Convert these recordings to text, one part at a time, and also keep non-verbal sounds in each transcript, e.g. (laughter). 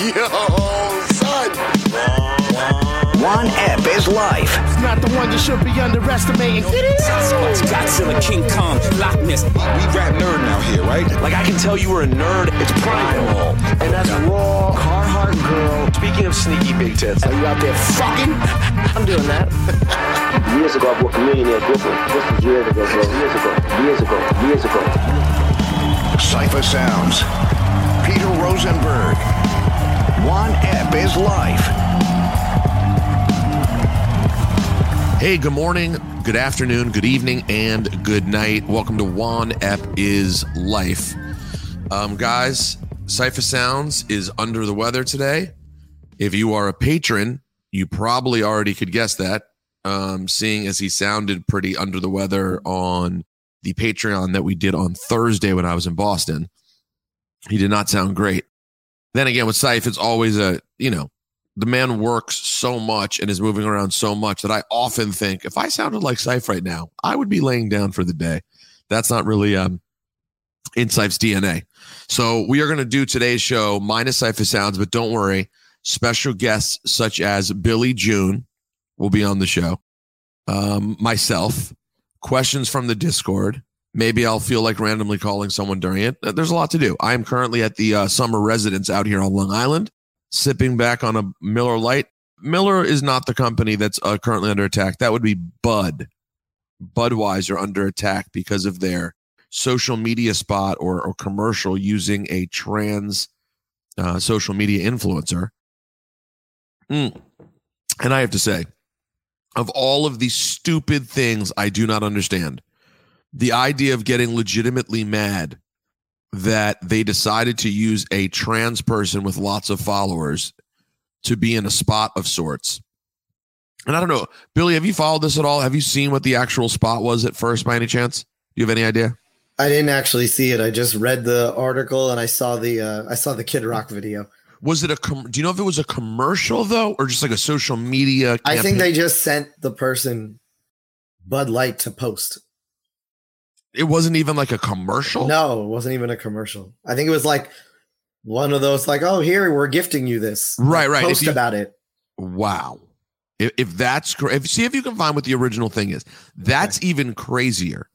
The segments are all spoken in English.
Yo, son. Juan EP is Life. It's not the one you should be underestimating. Sasquatch, Godzilla, King Kong, Loch Ness. We rap nerd now here, right? Like I can tell you were a nerd. It's primal. And that's raw. Carhartt girl. Speaking of sneaky big tits, Are you out there fucking? (laughs) I'm doing that. (laughs) Years ago, I booked a millionaire Brooklyn. This was years ago, bro. Years ago. Years ago. Years ago. Cipha Sounds. Peter Rosenberg. Juan EP is Life. Hey, good morning, good afternoon, good evening, and good night. Welcome to Juan EP is Life. Um, guys, Cipha Sounds is under the weather today. If you are a patron, you probably already could guess that, um, seeing as he sounded pretty under the weather on the Patreon that we did on Thursday when I was in Boston. He did not sound great. Then again, with Cipha, it's always a, you know, the man works so much and is moving around so much that I often think if I sounded like Syph right now, I would be laying down for the day. That's not really um in Syph's DNA. So we are going to do today's show minus Cipha sounds, but don't worry, special guests such as Billy June will be on the show. Um, myself, questions from the Discord. Maybe I'll feel like randomly calling someone during it. There's a lot to do. I am currently at the uh, summer residence out here on Long Island sipping back on a Miller Lite. Miller is not the company that's uh, currently under attack. That would be Bud. Budweiser under attack because of their social media spot or, or commercial using a trans uh, social media influencer. Mm. And I have to say, of all of these stupid things I do not understand, the idea of getting legitimately mad that they decided to use a trans person with lots of followers to be in a spot of sorts. And I don't know, Billy, have you followed this at all? Have you seen what the actual spot was at first by any chance? Do you have any idea? I didn't actually see it. I just read the article and I saw the uh, I saw the Kid Rock video. Was it a com- do you know if it was a commercial though or just like a social media I think they just sent the person Bud Light to post. It wasn't even like a commercial? No, it wasn't even a commercial. I think it was like one of those like, oh, here we're gifting you this. Right, right. Post you- about it. Wow. If, if that's if see if you can find what the original thing is. That's even crazier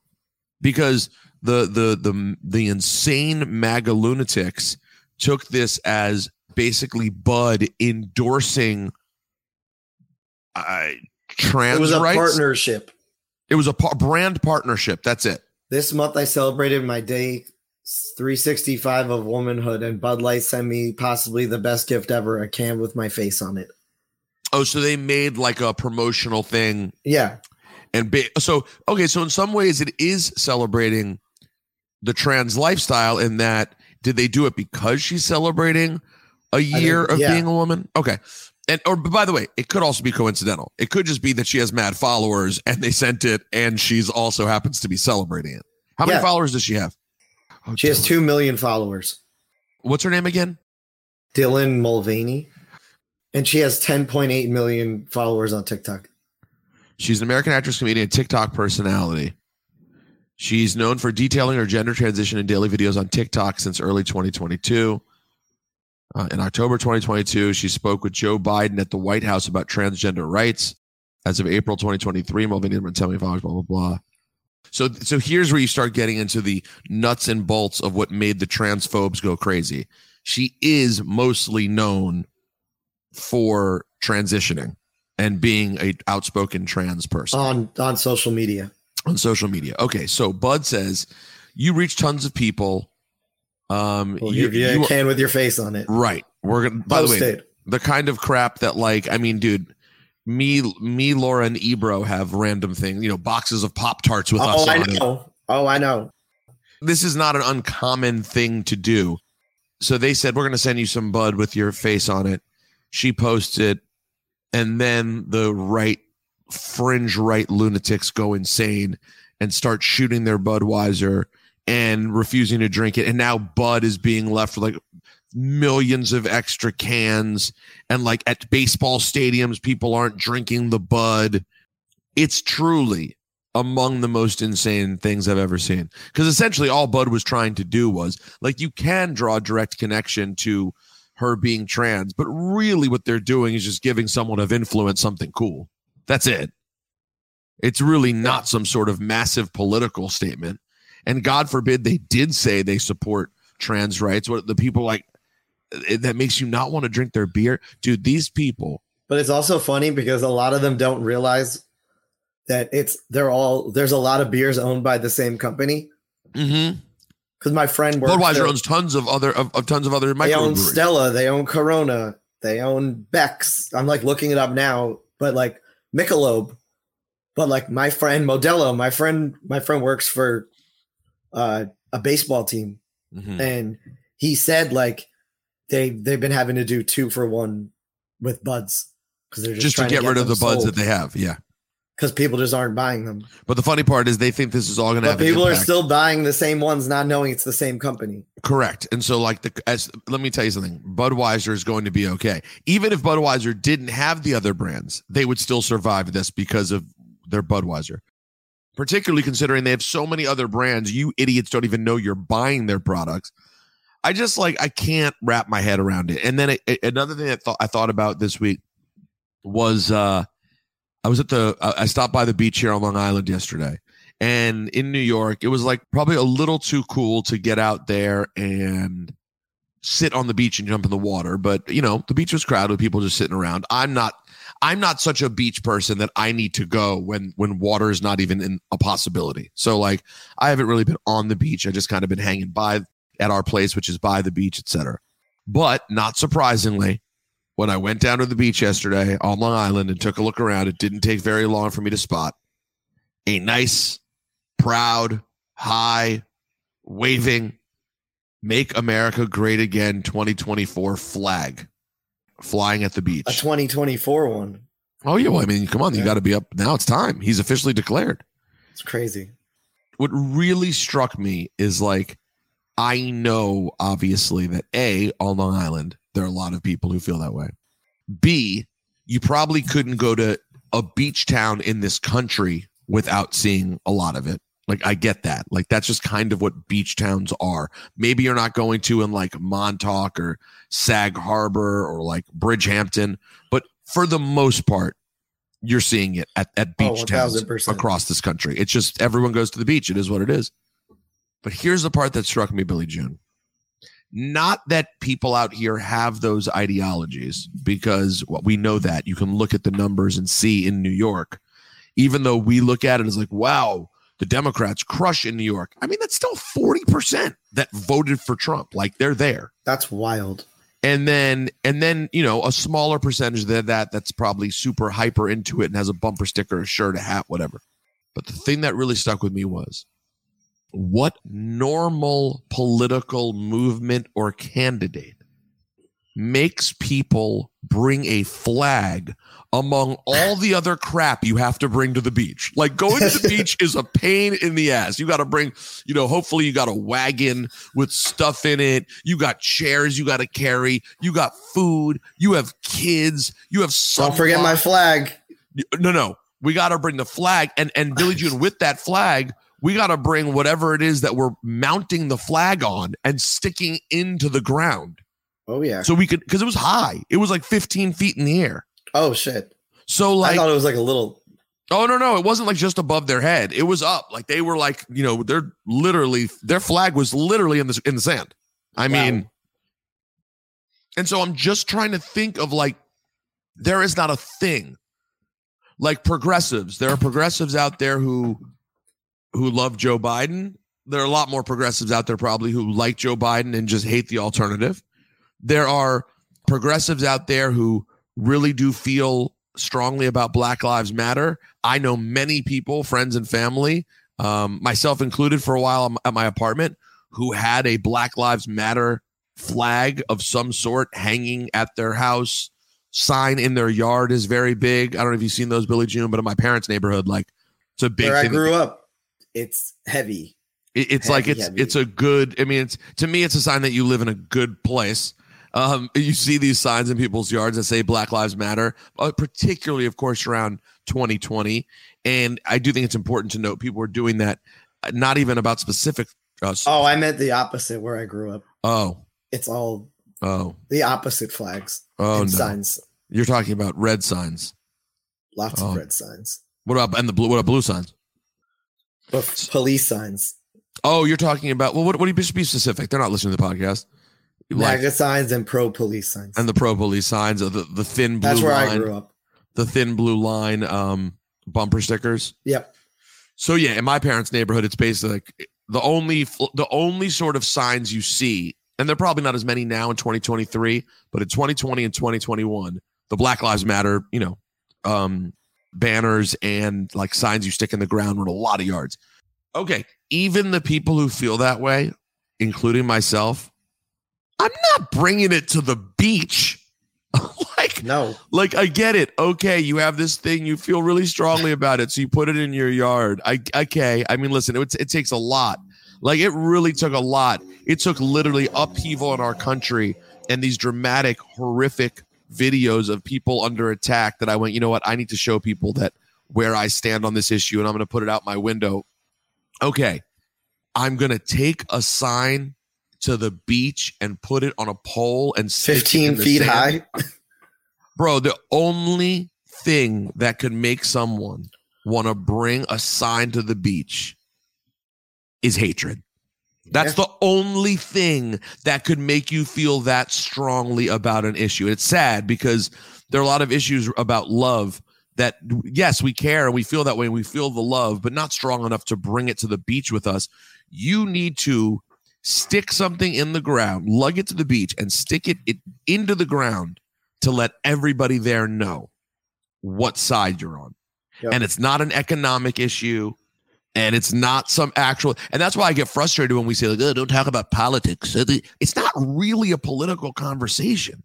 because the the the the insane MAGA lunatics took this as basically Bud endorsing uh, trans It was a rights. partnership. It was a par- brand partnership. That's it. This month I celebrated my day 365 of womanhood, and Bud Light sent me possibly the best gift ever, a can with my face on it. Oh, so they made like a promotional thing Yeah. and so okay so in some ways it is celebrating the trans lifestyle in that did they do it because she's celebrating a year of yeah. being a woman okay and or by the way it could also be coincidental it could just be that she has mad followers and they sent it and she's also happens to be celebrating it how many Yeah. followers does she have Oh, She has 2 million followers. what's her name again Dylan Mulvaney. And she has 10.8 million followers on TikTok. She's an American actress, comedian, TikTok personality. She's known for detailing her gender transition in daily videos on TikTok since early 2022. Uh, in October 2022, she spoke with Joe Biden at the White House about transgender rights. As of April 2023, Mulvaney 10 million followers, blah, blah, blah. So, so here's where you start getting into the nuts and bolts of what made the transphobes go crazy. She is mostly known for transitioning and being a outspoken trans person on on social media. on social media. Okay, so Bud says you reach tons of people. Um, We'll you, you, you- can with your face on it. right. We're gonna. By the way, it. the kind of crap that like I mean, dude, me, me, Laura, and Ebro have random things. You know, boxes of Pop Tarts with us Oh, I on it. know. Oh, I know. This is not an uncommon thing to do. So they said we're going to send you some Bud with your face on it. She posted, and then the right fringe right lunatics go insane and start shooting their Budweiser and refusing to drink it. And now Bud is being left with like millions of extra cans. And like at baseball stadiums, people aren't drinking the Bud. It's truly among the most insane things I've ever seen. Because essentially all Bud was trying to do was like you can draw a direct connection to her being trans, but really what they're doing is just giving someone of influence something cool. That's it. It's really not some sort of massive political statement. And God forbid they did say they support trans rights. What the people like it, that makes you not want to drink their beer, dude. These people, But it's also funny because a lot of them don't realize that it's they're all there's a lot of beers owned by the same company. mm-hmm. Because my friend works Budweiser there. owns tons of other of, of tons of other they own. Stella, they own Corona, they own Beck's. I'm like looking it up now, but like Michelob. But like my friend Modelo, my friend, my friend works for uh, a baseball team, Mhm. and he said like they they've been having to do two for one with buds because they're just, Just to trying get rid of the buds sold that they have, yeah. because people just aren't buying them. But the funny part is they think this is all going to an people are still buying the same ones, not knowing it's the same company. Correct. And so, like the as let me tell you something, Budweiser is going to be okay. Even if Budweiser didn't have the other brands, they would still survive this because of their Budweiser. Particularly considering they have so many other brands, you idiots don't even know you're buying their products. I just like I can't wrap my head around it. And then it, it- another thing that thought I thought about this week was uh I was at the I I stopped by the beach here on Long Island yesterday. And in New York, it was like probably a little too cool to get out there and sit on the beach and jump in the water. But you know, the beach was crowded with people just sitting around. I'm not I'm not such a beach person that I need to go when when water is not even in a possibility. So like I haven't really been on the beach. I just kind of been hanging by at our place, which is by the beach, etc. But not surprisingly, when I went down to the beach yesterday on Long Island and took a look around, it didn't take very long for me to spot a nice, proud, high, waving, Make America Great Again 2024 flag flying at the beach. A 2024 one. Oh, yeah. Well, I mean, come on. You got to be up. Now it's time. He's officially declared. It's crazy. What really struck me is like, I know obviously that A, on Long Island, there are a lot of people who feel that way. B, you probably couldn't go to a beach town in this country without seeing a lot of it. Like, I get that. Like, that's just kind of what beach towns are. Maybe you're not going to in like Montauk or Sag Harbor or like Bridgehampton, but for the most part, you're seeing it at, at Oh, beach towns across this country. It's just everyone goes to the beach. It is what it is. But here's the part that struck me, Billy June. Not that people out here have those ideologies, because well, we know that. You can look at the numbers and see in New York, even though we look at it as like, wow, the Democrats crush in New York. I mean, that's still 40% that voted for Trump. Like they're there That's wild. and then and then you know a smaller percentage than that that's probably super hyper into it and has a bumper sticker a shirt a hat whatever but the thing that really stuck with me was what normal political movement or candidate makes people bring a flag among all the other crap you have to bring to the beach. Like going to the (laughs) beach is a pain in the ass. You got to bring, you know, hopefully you got a wagon with stuff in it. You got chairs you got to carry. You got food. You have kids. You have Don't forget my flag. No, no. We got to bring the flag. And and Billy (laughs) June, with that flag, we got to bring whatever it is that we're mounting the flag on and sticking into the ground. Oh yeah. So we could because it was high. It was like 15 feet in the air. Oh shit. So like, I thought it was like a little. Oh no, no, it wasn't like just above their head. It was up. Like they were like, you know, they're literally their flag was literally in the in the sand. I Wow. mean, and so I'm just trying to think of like there is not a thing like progressives. There are progressives out there who who love Joe Biden. There are a lot more progressives out there probably who like Joe Biden and just hate the alternative. There are progressives out there who really do feel strongly about Black Lives Matter. I know many people, friends and family, um, myself included, for a while at my apartment, who had a Black Lives Matter flag of some sort hanging at their house. Sign in their yard is very big. I don't know if you've seen those, Billy June, but in my parents' neighborhood, like it's a big Where I grew up, it's heavy. It- it's like it's heavy. it's a good. I mean, it's to me, it's a sign that you live in a good place. Um, you see these signs in people's yards that say Black Lives Matter, uh, particularly, of course, around 2020. And I do think it's important to note people are doing that, uh, not even about specific. Uh, Oh, I meant the opposite where I grew up. oh, It's all Oh, The opposite flags oh and no. signs. You're talking about red signs. Lots Oh. of red signs. What about and the blue? What about blue signs? But police signs. Oh, you're talking about well. What? What do you be specific? They're not listening to the podcast. Like, MAGA signs and pro police signs. and the pro police signs, uh, the the thin blue That's where line, I grew up. the thin blue line um, bumper stickers. Yep. So yeah, in my parents' neighborhood, it's basically like the only the only sort of signs you see, and they're probably not as many now in 2023, but in 2020 and 2021, the Black Lives Matter, you know, um, banners and like signs you stick in the ground run a lot of yards. Okay, even the people who feel that way, including myself, I'm not bringing it to the beach. (laughs) like No. like I get it. Okay, you have this thing, you feel really strongly about it, so you put it in your yard. I okay. I mean, listen, it, it takes a lot. Like it really took a lot. It took literally upheaval in our country and these dramatic, horrific videos of people under attack that I went, you know what? I need to show people that where I stand on this issue and I'm going to put it out my window. Okay. I'm going to take a sign to the beach and put it on a pole and stick it in 15 feet sand. high. (laughs) Bro, the only thing that could make someone want to bring a sign to the beach is hatred. That's the only thing that could make you feel that strongly about an issue. It's sad because there are a lot of issues about love that, yes, we care and we feel that way and we feel the love, but not strong enough to bring it to the beach with us. You need to stick something in the ground, lug it to the beach, and stick it, it into the ground to let everybody there know what side you're on. Yep. And it's not an economic issue and it's not some actual and that's why i get frustrated when we say like oh, don't talk about politics. Uh, it's not really a political conversation.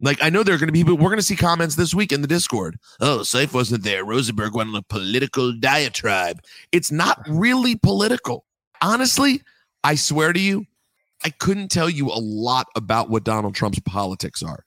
Like i know there are going to be people we're going to see comments this week in the discord. Oh safe wasn't there rosenberg went on a political diatribe. It's not really political. Honestly i swear to you i couldn't tell you a lot about what donald trump's politics are.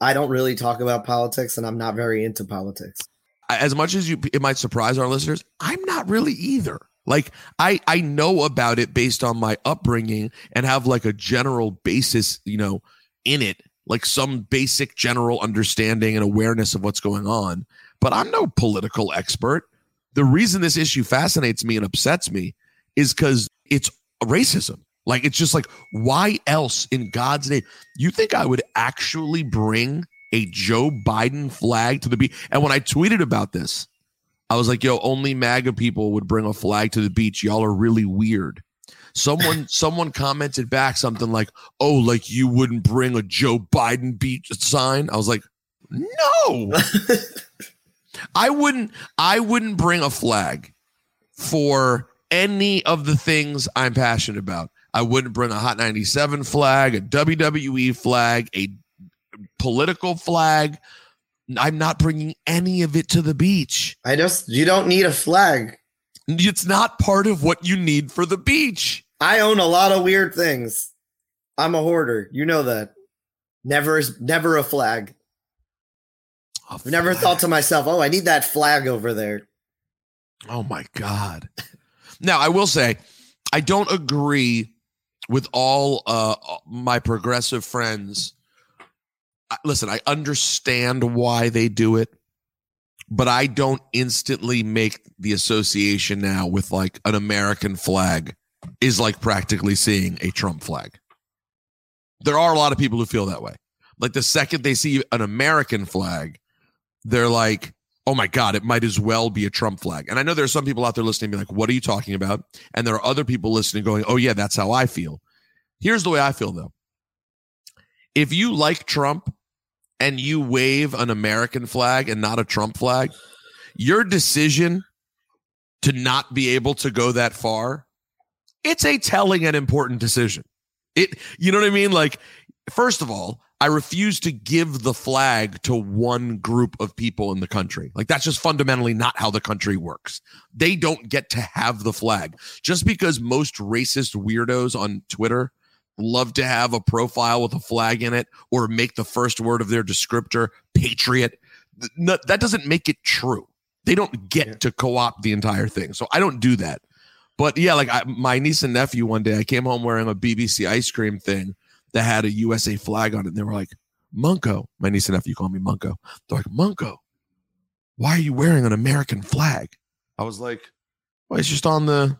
I don't really talk about politics and I'm not very into politics. as much as you it might surprise our listeners i'm not really either. Like i i know about it based on my upbringing and have like a general basis you know in it like some basic general understanding and awareness of what's going on but i'm no political expert. The reason this issue fascinates me and upsets me is because it's racism like it's just like why else in god's name you think i would actually bring a Joe Biden flag to the beach. And when I tweeted about this, I was like, yo, only MAGA people would bring a flag to the beach. Y'all are really weird. Someone (laughs) someone commented back something like, "Oh, like you wouldn't bring a Joe Biden beach sign." I was like, "No." (laughs) I wouldn't I wouldn't bring a flag for any of the things I'm passionate about. I wouldn't bring a Hot 97 flag, a WWE flag, a political flag. I'm not bringing any of it to the beach. I just you don't need a flag. It's not part of what you need for the beach. I own a lot of weird things. I'm a hoarder. You know that. Never is never a flag. A I've never thought to myself, "Oh, I need that flag over there." Oh my God. Now, I will say, I don't agree with all uh, my progressive friends. Listen, I understand why they do it, but I don't instantly make the association now with like an American flag is like practically seeing a Trump flag. There are a lot of people who feel that way. Like the second they see an American flag, they're like, oh my God, it might as well be a Trump flag. And I know there are some people out there listening, be like, what are you talking about? And there are other people listening going, oh yeah, that's how I feel. Here's the way I feel though. If you like Trump and you wave an American flag and not a Trump flag, your decision to not be able to go that far, it's a telling and important decision. It, you know what I mean? Like, first of all, I refuse to give the flag to one group of people in the country. Like that's just fundamentally not how the country works. They don't get to have the flag. Just because most racist weirdos on Twitter love to have a profile with a flag in it or make the first word of their descriptor patriot, no- that doesn't make it true. They don't get Yeah. to co-opt the entire thing. So I don't do that. But yeah, like I, my niece and nephew one day, I came home wearing a BBC ice cream thing that had a USA flag on it. And they were like, Munko, my niece and nephew you call me Munko. They're like, Munko, why are you wearing an American flag? I was like, well, it's just on the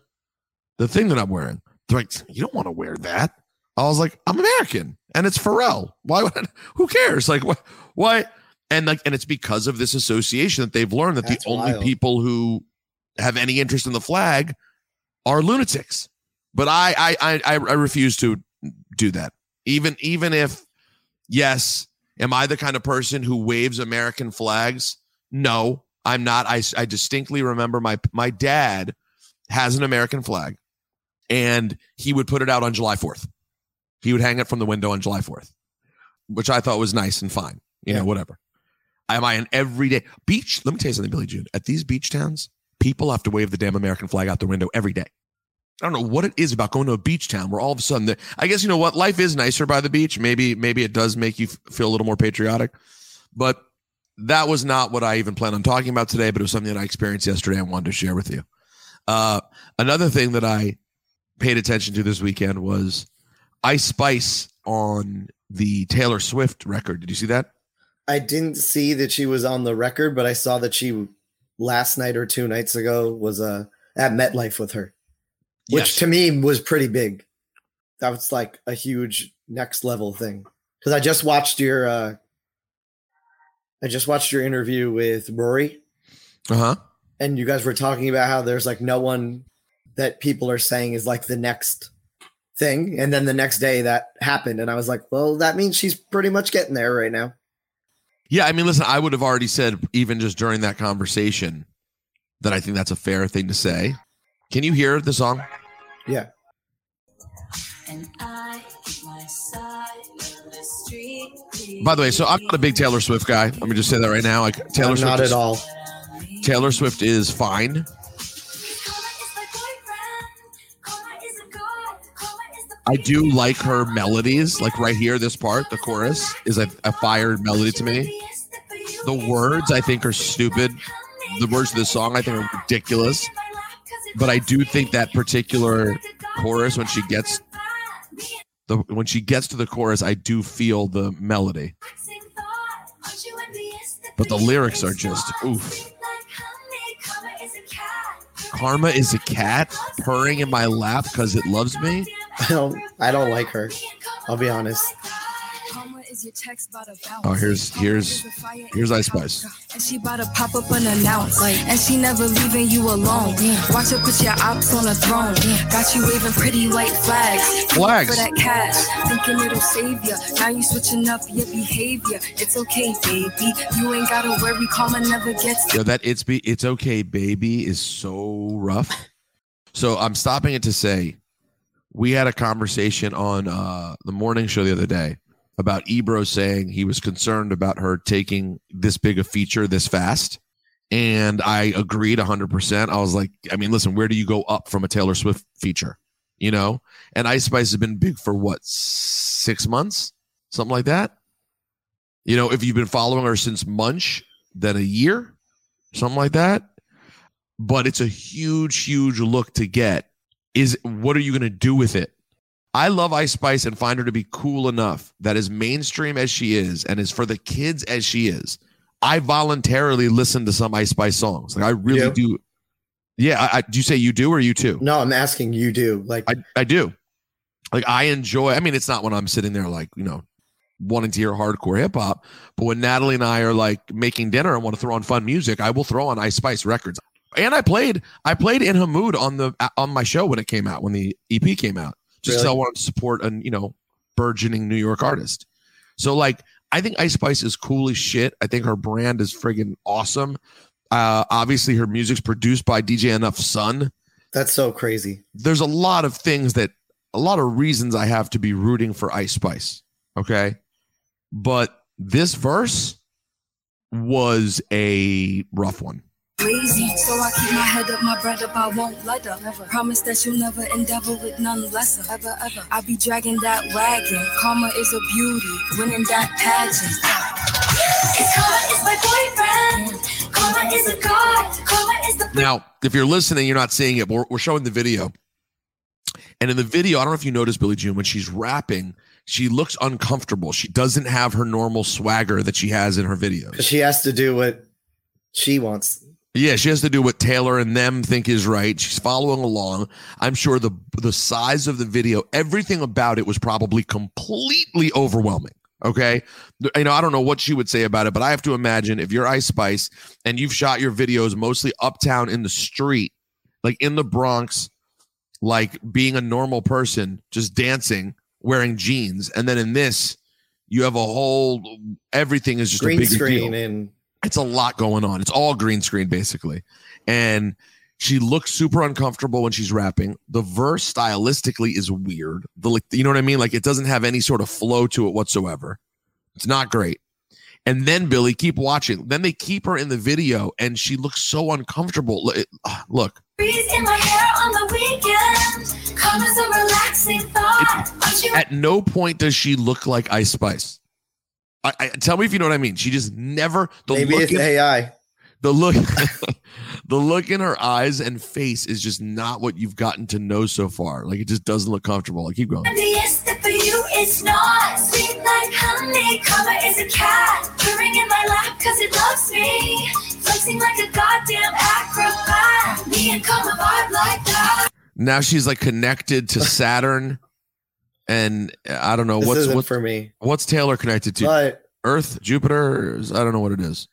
the thing that I'm wearing. They're like, you don't want to wear that. I was like, I'm American and it's Pharrell. Why would (laughs) who cares? Like what why and like and it's because of this association that they've learned that That's the only wild. people who have any interest in the flag are lunatics. But I I I I refuse to do that. Even even if yes, am I the kind of person who waves American flags? No, I'm not. I I distinctly remember my my dad has an American flag and he would put it out on July 4th. He would hang it from the window on July 4th, which I thought was nice and fine. You Yeah. know, whatever. Am I an everyday beach? Let me tell you something, Billy June. At these beach towns, people have to wave the damn American flag out the window every day. I don't know what it is about going to a beach town where all of a sudden, I guess you know what, life is nicer by the beach. Maybe, maybe it does make you feel a little more patriotic, but that was not what I even planned on talking about today. But it was something that I experienced yesterday. and wanted to share with you. Uh, another thing that I paid attention to this weekend was Ice Spice on the Taylor Swift record. Did you see that? I didn't see that she was on the record, but I saw that she last night or two nights ago was uh, at MetLife with her, which Yes. to me was pretty big. That was like a huge next level thing. Because I just watched your, uh, I just watched your interview with Rory, Uh huh. and you guys were talking about how there's like no one that people are saying is like the next thing, and then the next day that happened, and I was like, well, that means she's pretty much getting there right now. Yeah, I mean, listen, I would have already said, even just during that conversation, that I think that's a fair thing to say. Can you hear the song? Yeah. By the way, so I'm not a big Taylor Swift guy. Let me just say that right now. Like Taylor I'm Swift, not is, at all. Taylor Swift is fine. I do like her melodies. Like right here, this part, the chorus is a, a fired melody to me. The words I think are stupid. The words of the song I think are ridiculous. But I do think that particular chorus when she gets the when she gets to the chorus, I do feel the melody. But the lyrics are just oof. Karma is a cat purring in my lap because it loves me. I don't. I don't like her. I'll be honest. Oh, here's here's here's Ice Spice. And she about to pop up unannounced, and she never leaving you alone. Watch her put your ops on a throne. Got you waving pretty white flags. Flags. for that cash, thinking it'll save ya. Now you switching up your behavior. It's okay, baby. You ain't gotta worry. Karma never gets Yo, that it's be it's okay, baby is so rough. So I'm stopping it to say we had a conversation on uh the morning show the other day about Ebro saying he was concerned about her taking this big a feature this fast. And I agreed 100%. I was like, I mean, listen, where do you go up from a Taylor Swift feature? You know? And Ice Spice has been big for what, six months? Something like that? You know, if you've been following her since Munch, then a year, something like that. But it's a huge, huge look to get. Is what are you going to do with it? I love Ice Spice and find her to be cool enough that as mainstream as she is and as for the kids as she is, I voluntarily listen to some Ice Spice songs. Like I really You? do. Yeah, I, I, do you say you do or you too? No, I'm asking you. Do like I, I do. Like I enjoy. I mean, it's not when I'm sitting there like you know wanting to hear hardcore hip hop, but when Natalie and I are like making dinner and want to throw on fun music, I will throw on Ice Spice records. And I played I played In Ha Mood on the on my show when it came out when the EP came out, just 'cause Really? I wanted to support a you know burgeoning New York artist. So like I think Ice Spice is cool as shit. I think her brand is friggin' awesome. Uh, obviously, her music's produced by DJ Enough Son that's so crazy. there's a lot of things that a lot of reasons I have to be rooting for Ice Spice. Okay. But this verse was a rough one. Lazy. So I keep my head up, my bread up, I won't let up. Promise that you'll never endeavor with none lesser. Ever, ever. I be dragging that wagon. Karma is a beauty, winning that pageant. Karma is my boyfriend. Karma is a god. Karma is the Now, if you're listening, you're not seeing it, but we're, we're showing the video. And in the video, I don't know if you noticed Billy June when she's rapping, she looks uncomfortable. She doesn't have her normal swagger that she has in her videos. Because she has to do what she wants. Yeah, she has to do what Taylor and them think is right. She's following along. I'm sure the the size of the video, everything about it was probably completely overwhelming. Okay. You know, I don't know what she would say about it, but I have to imagine if you're Ice Spice and you've shot your videos mostly uptown in the street, like in the Bronx, like being a normal person, just dancing, wearing jeans. And then in this, you have a whole everything is just Green a big screen deal and it's a lot going on. It's all green screen basically. And she looks super uncomfortable when she's rapping. The verse stylistically is weird. The like, you know what I mean? Like it doesn't have any sort of flow to it whatsoever. It's not great. And then Billy, keep watching. Then they keep her in the video, and she looks so uncomfortable. Look, ah, look. Breeze in my hair on the weekend. Calm as a relaxing thought. Aren't you At no point does she look like Ice Spice. I, I tell me if you know what I mean. She just never the maybe look it's in- AI. the look (laughs) the look in her eyes and face is just not what you've gotten to know so far like it just doesn't look comfortable like keep going And yes, that for you it's not sweet like honey. Karma is a cat purring in my lap cause it loves me. Flexing like a goddamn acrobat. Me and Karma vibe like that. now she's like connected to saturn and i don't know This what's isn't for me. what's taylor connected to But earth jupiter i don't know what it is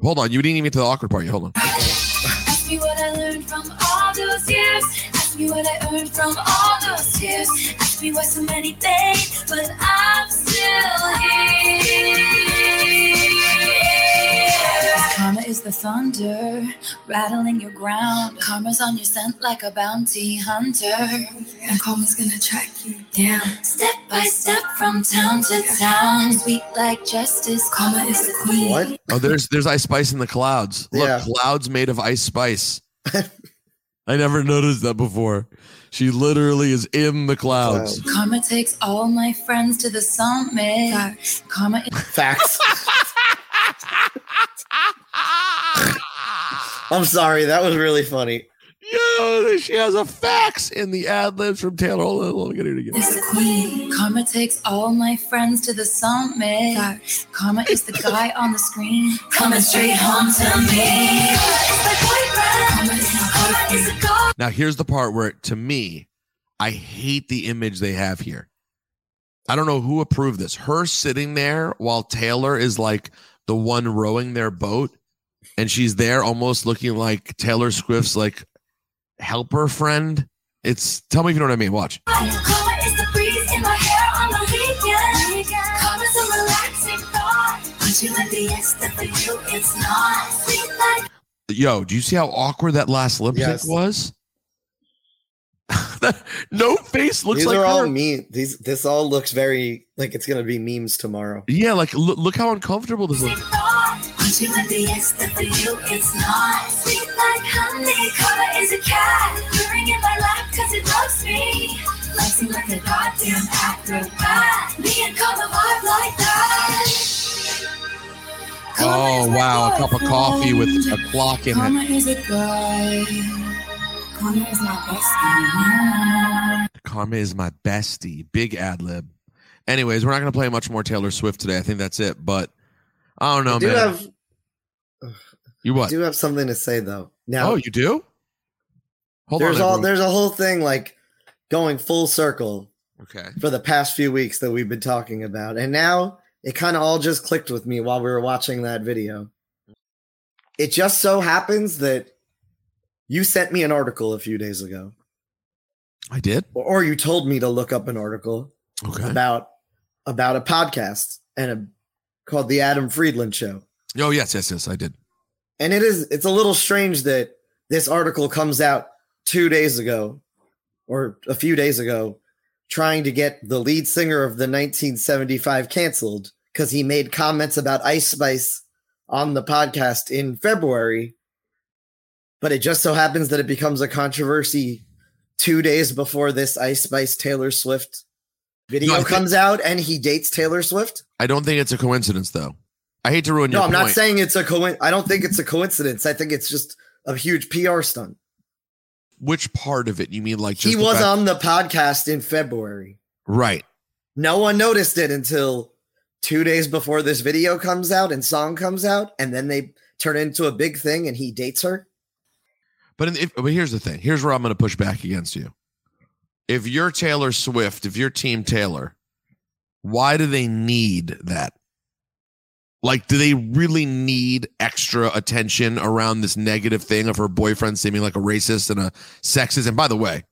hold on you didn't even get to the awkward part yet hold on Ask me what I learned from all those years. Ask me what I earned from all those tears. Ask me why so many fade, but I'm still here. Karma is the thunder rattling your ground. Karma's on your scent like a bounty hunter. And karma's gonna track you down. Step by step from town to town. Sweet like justice. Karma is the queen. what? oh there's there's ice spice in the clouds look Yeah. clouds made of ice spice (laughs) i never noticed that before she literally is in the clouds Karma takes all my friends to the summit. Karma is Facts. (laughs) (laughs) I'm sorry. That was really funny. Yo, she has a fax in the ad libs from Taylor. Hold on, let me get it again. is the queen. Karma takes all my friends to the summit. Karma is the guy on the screen. Coming straight home to me. It's my boyfriend. Karma is my boyfriend. is a god. Now, here's the part where, to me, I hate the image they have here. I don't know who approved this. Her sitting there while Taylor is like the one rowing their boat, and she's there almost looking like Taylor Swift's like helper friend. It's tell me if you know what I mean. Watch. Karma is the breeze in my hair on the weekend. Karma's a relaxing thought. Aren't you envious that for you it's not sweet like Yo, do you see how awkward that last lip sync Yes. was? (laughs) no face looks These like are all her. me. These this all looks very like it's gonna be memes tomorrow. Yeah, like look, look how uncomfortable this looks. thought. Aren't you envious for you it's not sweet like honey? Karma is a cat purring in my lap cause it loves me. Flexing like a goddamn acrobat. Me and Karma vibe like that. Karma Oh wow, a cup of coffee with a clock in it. Karma is a guy. Karma is my bestie. Karma is my bestie. Big ad lib. Anyways, we're not gonna play much more Taylor Swift today. I think that's it. But I don't know, I do man. have you I what? do have something to say though. Now oh, you do? Hold there's on. all everyone. there's a whole thing like going full circle okay. for the past few weeks that we've been talking about. And now it kind of all just clicked with me while we were watching that video. It just so happens that you sent me an article a few days ago, I did. or, or you told me to look up an article Okay. about about a podcast and a called the Adam Friedland Show. Oh yes, yes, yes. I did. And it is it's a little strange that this article comes out 2 days ago or a few days ago trying to get the lead singer of the 1975 canceled cuz he made comments about Ice Spice on the podcast in February. But it just so happens that it becomes a controversy 2 days before this Ice Spice Taylor Swift video No, think- comes out and he dates Taylor Swift. I don't think it's a coincidence, though. I hate to ruin No, your No, I'm point. not saying it's a co. I don't think it's a coincidence. I think it's just a huge PR stunt. Which part of it? You mean like just He was fact- on the podcast in February. right? No one noticed it until two days before this video comes out and song comes out, and then they turn into a big thing, and he dates her. But if, but here's the thing. Here's where I'm going to push back against you. If you're Taylor Swift, if you're Team Taylor, why do they need that? Like, do they really need extra attention around this negative thing of her boyfriend seeming like a racist and a sexist? And by the way,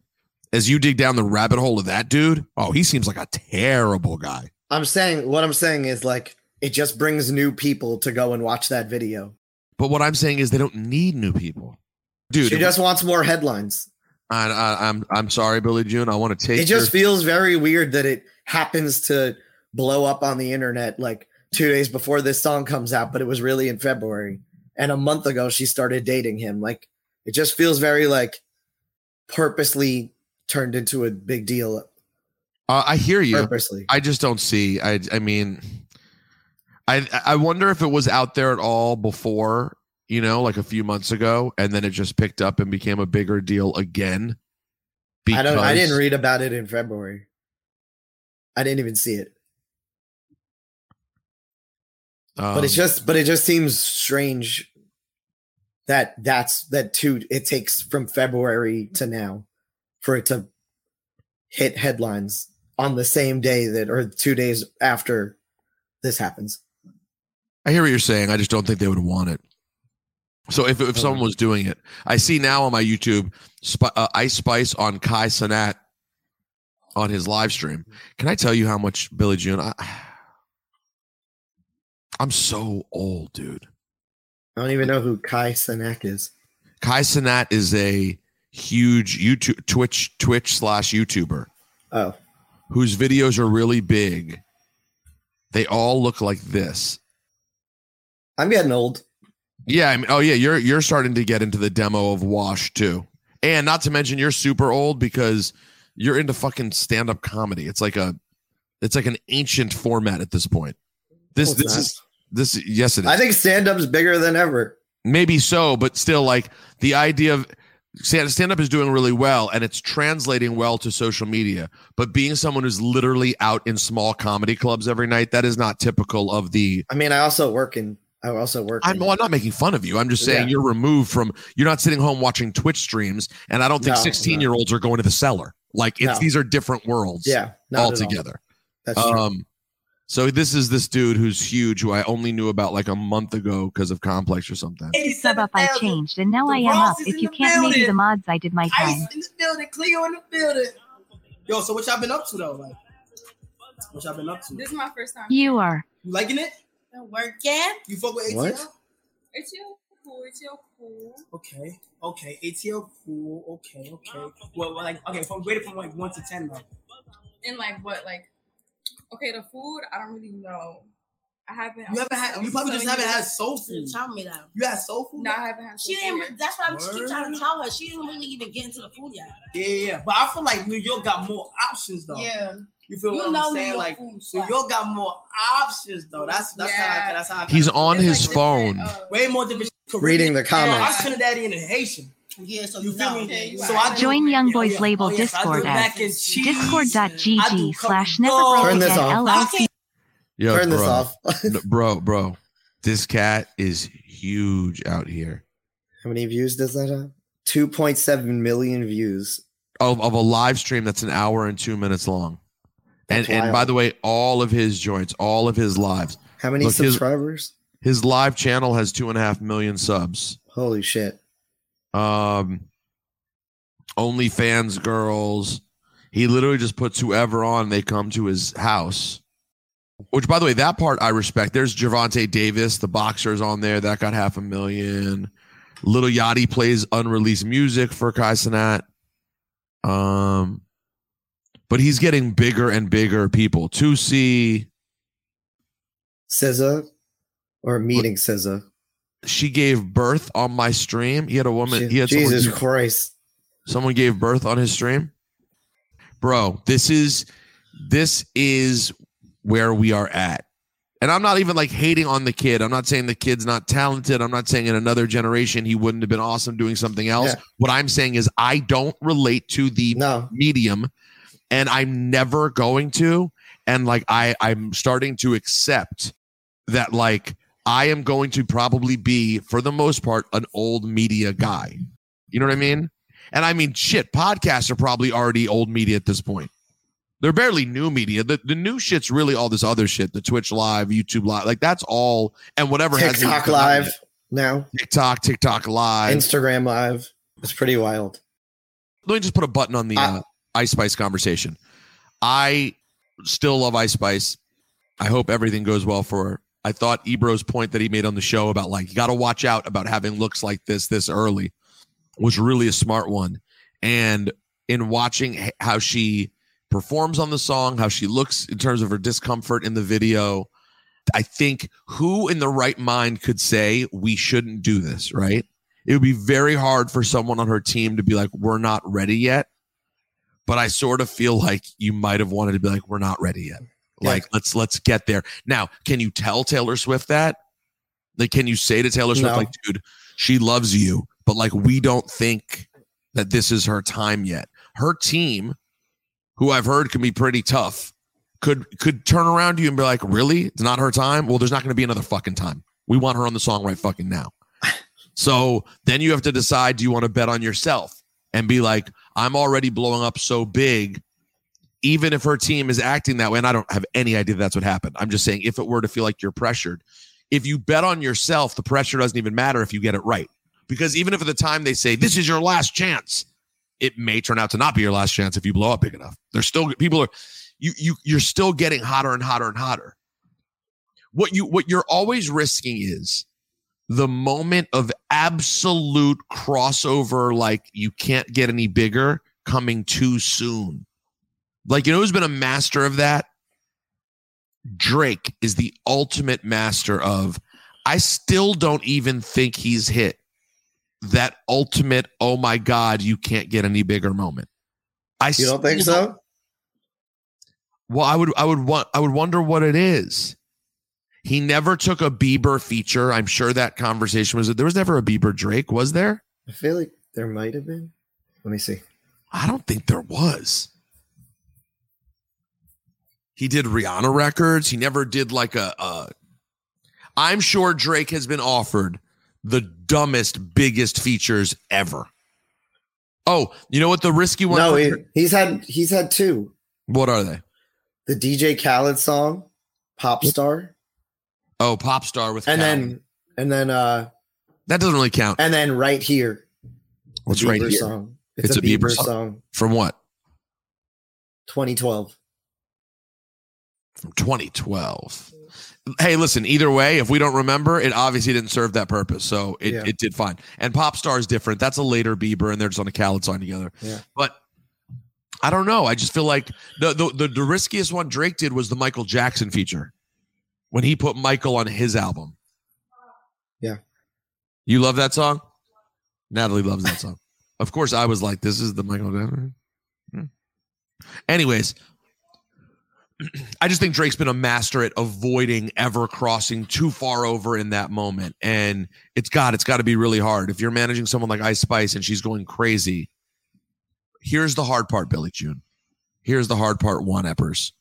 as you dig down the rabbit hole of that dude, oh, he seems like a terrible guy. I'm saying what I'm saying is like it just brings new people to go and watch that video. But what I'm saying is they don't need new people, dude. She just wants more headlines. I, I, I'm I'm sorry, Billy June. I want to take. It just your- feels very weird that it happens to blow up on the internet like two days before this song comes out, but it was really in February. And a month ago, she started dating him. Like it just feels very like purposely turned into a big deal. Uh, I hear you. Purposely. I just don't see. I I mean, I I wonder if it was out there at all before, you know, like a few months ago, and then it just picked up and became a bigger deal again. I don't. I didn't read about it in February. I didn't even see it. but it's um, just. But it just seems strange that that's that two. It takes from February to now for it to hit headlines on the same day that or two days after this happens. I hear what you're saying. I just don't think they would want it. So if if someone was doing it, I see now on my YouTube, Sp- uh, Ice Spice on Kai Cenat on his live stream. Can I tell you how much Billy June? I, I'm so old, dude. I don't even know who Kai Cenat is. Kai Cenat is a huge YouTube Twitch Twitch slash YouTuber Oh, whose videos are really big. They all look like this. I'm getting old. Yeah, I mean, oh yeah, you're you're starting to get into the demo of Wash too, and not to mention you're super old because you're into fucking stand up comedy. It's like a, it's like an ancient format at this point. This No, this not. is this yes it is. I think stand up's bigger than ever. Maybe so, but still, like the idea of stand up is doing really well and it's translating well to social media. But being someone who's literally out in small comedy clubs every night, that is not typical of the. I mean, I also work in. I also work. I'm, well, I'm not making fun of you. I'm just saying Yeah. you're removed from. You're not sitting home watching Twitch streams, and I don't think 16 no. year olds are going to the cellar. Like it's No. these are different worlds. yeah, not at all. altogether. That's true. Um, so this is this dude who's huge, who I only knew about like a month ago because of Complex or something. Sub up I changed and now I am Ross up. If you can't maybe building. the mods I did my time. Ice in the building, Cleo in the building. Yo, so what y'all been up to though? Like, what y'all been up to? This is my first time. You are. You liking it? Working. You fuck with ATL? What? It's your cool. It's your cool. Okay, okay, ATL cool. Okay, okay. Well, well, like, okay, from rated from like one to ten though. And like what? Like, okay, the food. I don't really know. I haven't. You haven't had. You probably just haven't had soul food. Tell me that. You had soul food? No, I haven't had. She soul didn't. food. That's why I keep trying to tell her. She didn't really even get into the food yet. Yeah, yeah, yeah. But I feel like New York got more options though. Yeah. You feel You what know I'm saying? Like food New. York got more options though. That's that's how I, Yeah. that's how I He's on It's his like phone. different, uh, way more different. Reading the Yeah, comments. I'm Trinidadian and Haitian. Yeah, so You you feel know. me? Yeah, So I do- Join Young Oh, Boys yeah. label Oh, yes, I do Discord mac at and cheese. I do discord.gg slash never couple broke Turn this again off. LLC. Yo, Turn this bro. off. (laughs) No, bro, bro, this cat is huge out here. How many views does that have? Two point seven million views. Of, of a live stream that's an hour and two minutes long. And and by the way, all of his joints, all of his lives. How many Look, subscribers? His live channel has two and a half million subs. Holy shit! Um OnlyFans girls. He literally just puts whoever on, they come to his house. Which by the way, that part I respect. There's Gervonta Davis, the boxer's on there, that got half a million. Lil Yachty plays unreleased music for Kai Cenat. Um but he's getting bigger and bigger people. To see SZA or meeting SZA. she gave birth on my stream. He had a woman. Je- he had someone Jesus give- Christ! Someone gave birth on his stream. Bro, this is this is where we are at. And I'm not even like hating on the kid. I'm not saying the kid's not talented. I'm not saying in another generation he wouldn't have been awesome doing something else. Yeah. What I'm saying is I don't relate to the No, medium and I'm never going to. and like I I'm starting to accept that like I am going to probably be for the most part an old media guy. You know what I mean? And I mean shit, podcasts are probably already old media at this point. They're barely new media. The the new shit's really all this other shit, the Twitch live, YouTube live. Like that's all and whatever has TikTok live now. TikTok, TikTok live. Instagram live. It's pretty wild. Let me just put a button on the uh, Ice Spice conversation. I still love Ice Spice. I hope everything goes well for her. I thought Ebro's point that he made on the show about like you got to watch out about having looks like this this early was really a smart one. And in watching how she performs on the song, how she looks in terms of her discomfort in the video, I think who in the right mind could say we shouldn't do this, right? It would be very hard for someone on her team to be like, we're not ready yet. But I sort of feel like you might have wanted to be like, we're not ready yet. Like, let's let's get there. Now, can you tell Taylor Swift that? Like, can you say to Taylor Swift, No. like, dude, she loves you, but like we don't think that this is her time yet. Her team, who I've heard can be pretty tough, could could turn around to you and be like, really? It's not her time? Well, there's not gonna be another fucking time. We want her on the song right fucking now. (laughs) So then you have to decide do you want to bet on yourself and be like, I'm already blowing up so big, even if her team is acting that way. And I don't have any idea that's what happened. I'm just saying, if it were to feel like you're pressured, if you bet on yourself, the pressure doesn't even matter if you get it right. Because even if at the time they say, this is your last chance, it may turn out to not be your last chance if you blow up big enough. There's still people are you you you're still getting hotter and hotter and hotter. What you what you're always risking is the moment of absolute crossover, like you can't get any bigger, coming too soon. Like, you know who's been a master of that? Drake is the ultimate master of. I still don't even think he's hit that ultimate, oh my God, you can't get any bigger moment. I You don't think so? well, I would I would want I would wonder what it is. He never took a Bieber feature. I'm sure that conversation was there was never a Bieber Drake, was there? I feel like there might have been. Let me see. I don't think there was. He did Rihanna records. He never did like a, a I'm sure Drake has been offered the dumbest, biggest features ever. Oh, you know what the risky one? No, he, he's had he's had two. what are they? The DJ Khaled song, Pop Star, Oh, pop star with and Cal. then and then uh that doesn't really count. and then right here. What's right here? Song. It's, a, Bieber, song. From what? 2012. From 2012. Hey, listen, either way, if we don't remember, it obviously didn't serve that purpose. So it, Yeah. it did fine. And Pop Star is different. That's a later Bieber, and they're just on a Khaled song together. Yeah. But I don't know. I just feel like the, the the the riskiest one Drake did was the Michael Jackson feature when he put Michael on his album. Yeah. You love that song? Natalie loves that song. Of course, I was like, this is the Michael Jackson. Hmm. Anyways, (clears throat) I just think Drake's been a master at avoiding ever crossing too far over in that moment. And it's got it's got to be really hard. If you're managing someone like Ice Spice and she's going crazy, here's the hard part, Billy June. Here's the hard part, one Eppers.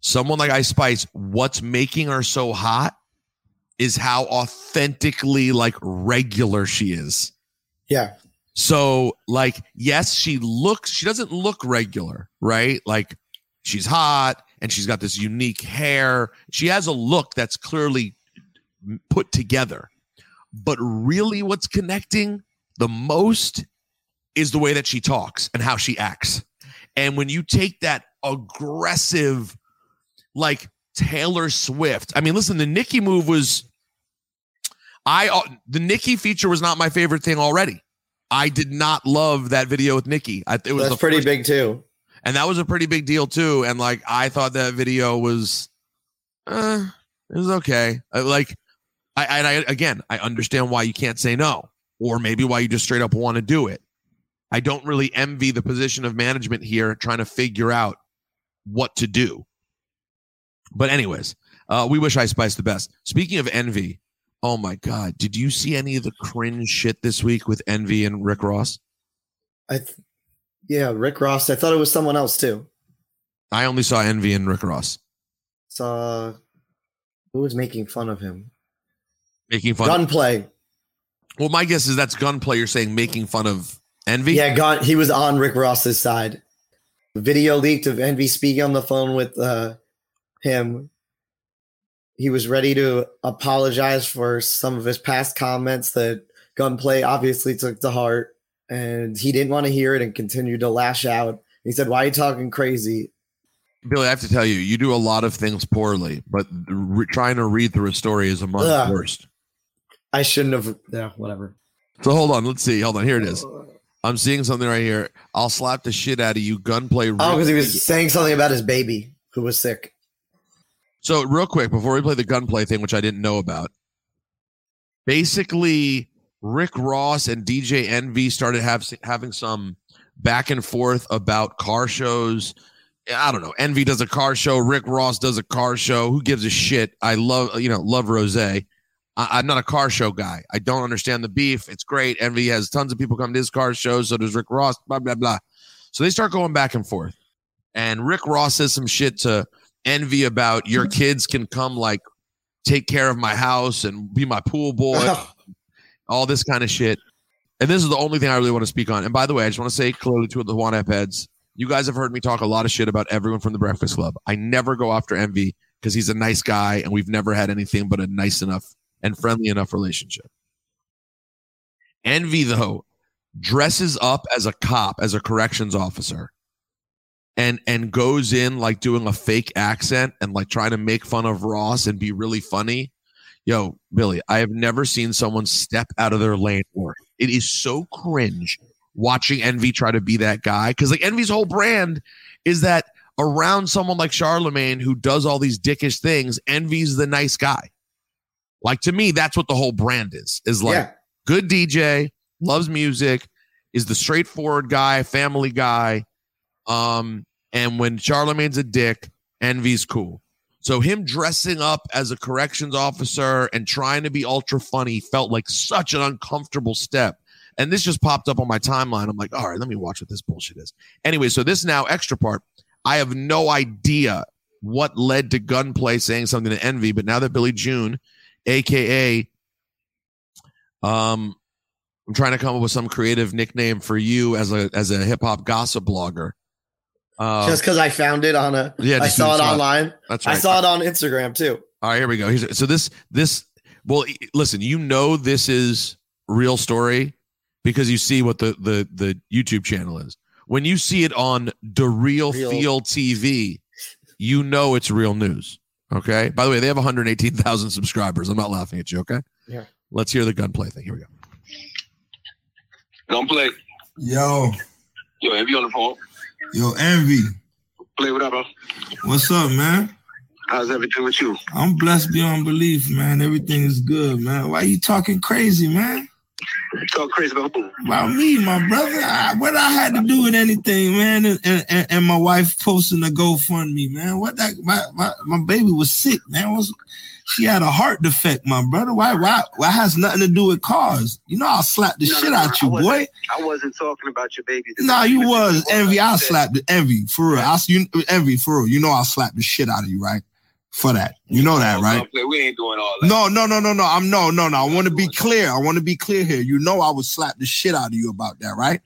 Someone like Ice Spice, what's making her so hot is how authentically like regular she is. Yeah. So, like, yes, she looks, she doesn't look regular, right? Like, she's hot and she's got this unique hair. She has a look that's clearly put together. But really, what's connecting the most is the way that she talks and how she acts. And when you take that aggressive, like Taylor Swift, I mean, listen, the Nicki move was, I, uh, the Nicki feature was not my favorite thing already. I did not love that video with Nicki. I, it was That's pretty big too. and that was a pretty big deal too. And like, I thought that video was, uh, it was okay. I, like, I, and I again, I understand why you can't say no, or maybe why you just straight up want to do it. I don't really envy the position of management here, trying to figure out what to do. But anyways, uh, we wish Ice Spice the best. Speaking of envy, oh my god, did you see any of the cringe shit this week with Envy and Rick Ross? I th- yeah, Rick Ross. I thought it was someone else too. I only saw Envy and Rick Ross Saw who was making fun of him? making fun. Gunplay. well, my guess is that's gunplay. You're saying making fun of Envy. Yeah, gun. He was on Rick Ross's side. Video leaked of Envy speaking on the phone with uh, him. He was ready to apologize for some of his past comments that Gunplay obviously took to heart, and he didn't want to hear it and continued to lash out. He said, "Why are you talking crazy?" Billy, I have to tell you, you do a lot of things poorly, but re- trying to read through a story is among Ugh. the worst. I shouldn't have. Yeah, whatever. So hold on, let's see. Hold on, here it is. Oh. I'm seeing something right here. I'll slap the shit out of you. Gunplay. Oh, because he was saying something about his baby who was sick. So real quick before we play the gunplay thing, which I didn't know about, basically Rick Ross and DJ Envy started have, having some back and forth about car shows. I don't know. Envy does a car show. Rick Ross does a car show. Who gives a shit? I love you know love Ross. I, I'm not a car show guy. I don't understand the beef. It's great. Envy has tons of people come to his car shows. So does Rick Ross. Blah blah blah. So they start going back and forth, and Rick Ross says some shit to Envy about your (laughs) kids can come like take care of my house and be my pool boy, all this kind of shit. And this is the only thing I really want to speak on. And by the way, I just want to say clearly to the Ep heads, you guys have heard me talk a lot of shit about everyone from the Breakfast Club. I never go after Envy because he's a nice guy and we've never had anything but a nice enough and friendly enough relationship. Envy, though, dresses up as a cop, as a corrections officer, and and goes in like doing a fake accent and like trying to make fun of Ross and be really funny. Yo, Billy, I have never seen someone step out of their lane more. It is so cringe watching Envy try to be that guy because like Envy's whole brand is that around someone like Charlemagne who does all these dickish things, Envy's the nice guy. Like to me, that's what the whole brand is. Is like Yeah. good DJ, loves music, is the straightforward guy, family guy. Um, and when Charlemagne's a dick, Envy's cool. So him dressing up as a corrections officer and trying to be ultra funny felt like such an uncomfortable step. And this just popped up on my timeline. I'm like, all right, let me watch what this bullshit is. Anyway, so this now extra part. I have no idea what led to Gunplay saying something to Envy, but now that Billy June, aka, um, I'm trying to come up with some creative nickname for you as a as a hip hop gossip blogger. Um, Just because I found it on a, Yeah, I saw it saw it. online. That's right. I saw it on Instagram too. All right, here we go. Here's, so this this well, listen, you know this is real story because you see what the the the YouTube channel is. When you see it on the Real, Real. Feel TV, you know it's real news. Okay. By the way, they have 118,000 subscribers. I'm not laughing at you. Okay. Yeah. Let's hear the gunplay thing. Here we go. Don't play. Yo, Yo, Envy on the phone. Yo, Envy. Play what up, bro? What's up, man? How's everything with you? I'm blessed beyond belief, man. Everything is good, man. Why you talking crazy, man? Talk crazy about who? About me, my brother. I, what I had to do with anything, man, and, and, and my wife posting a GoFundMe, man. What that my, my my baby was sick, man. Was she had a heart defect, my brother? Why why why has nothing to do with cars? You know I'll slap the No, shit no, out I you, boy. I wasn't talking about your baby. Nah, you was envy. I slapped the envy for real. I'll you envy for real. You know I slapped the shit out of you, right? For that. You know that, right? We ain't doing all that. No, no, no, no, no. I'm no, no, no. I want to be clear. I want to be clear here. You know I would slap the shit out of you about that, right?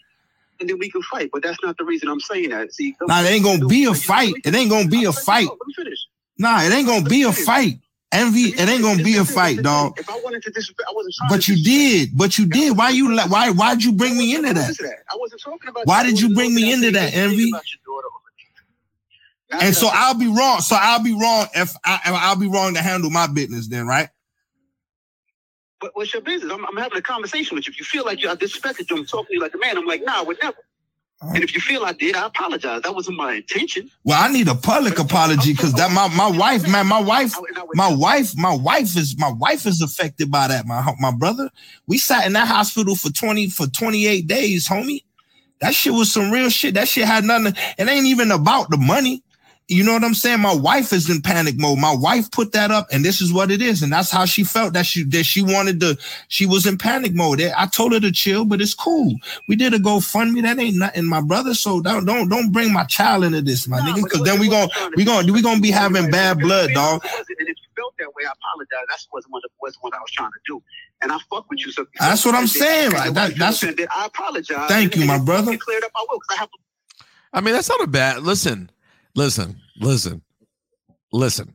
And then we can fight, but that's not the reason I'm saying that. See, Nah, it ain't gonna be a fight. It ain't gonna be a fight. Let me finish. Nah, it ain't gonna be a fight. Envy, it ain't gonna be a fight, dog. If I wanted to disrespect, I wasn't trying But you did. But you did. Why you? Why? Why'd you bring me into that? Listen to that. I wasn't talking about Why did you bring me into that, Envy? about your daughter. And so I'll be wrong. So I'll be wrong if I, I'll be wrong to handle my business then, right? What, what's your business? I'm, I'm having a conversation with you. If you feel like you, I disrespected you, I'm talking to you like a man. I'm like, nah, I would never. And if you feel I did, I apologize. That wasn't my intention. Well, I need a public uh, apology because that my, my wife, man, my wife, my wife, my wife is my wife is affected by that. My my brother, we sat in that hospital for twenty for twenty eight days, homie. That shit was some real shit. That shit had nothing. It ain't even about the money. You know what I'm saying? My wife is in panic mode. My wife put that up, and this is what it is, and that's how she felt that she that she wanted to. She was in panic mode. I told her to chill, but it's cool. We did a GoFundMe. That ain't nothing, my brother. So don't don't don't bring my child into this, my nigga, because then we gonna we gonna we gonna be having bad blood, dog. And if you felt that way, I apologize. That's wasn't what wasn't what I was trying to do. And I fuck with you. So That's what I'm saying. And the That- way that's- offended, I apologize. Thank you, my brother. get Cleared up, I will. 'cause I have I mean, that's not a bad. Listen, listen, listen, listen.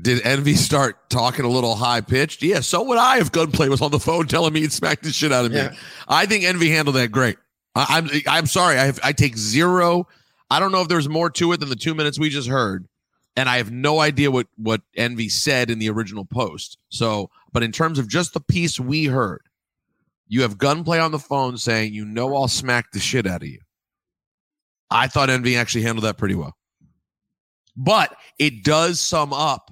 Did Envy start talking a little high pitched? Yeah, so would I if Gunplay was on the phone telling me he'd smack the shit out of me. Yeah. I think Envy handled that great. I, I'm I'm sorry. I have, I take zero. I don't know if there's more to it than the two minutes we just heard, and I have no idea what what Envy said in the original post. So, but in terms of just the piece we heard, you have Gunplay on the phone saying, "You know, I'll smack the shit out of you." I thought Envy actually handled that pretty well. But it does sum up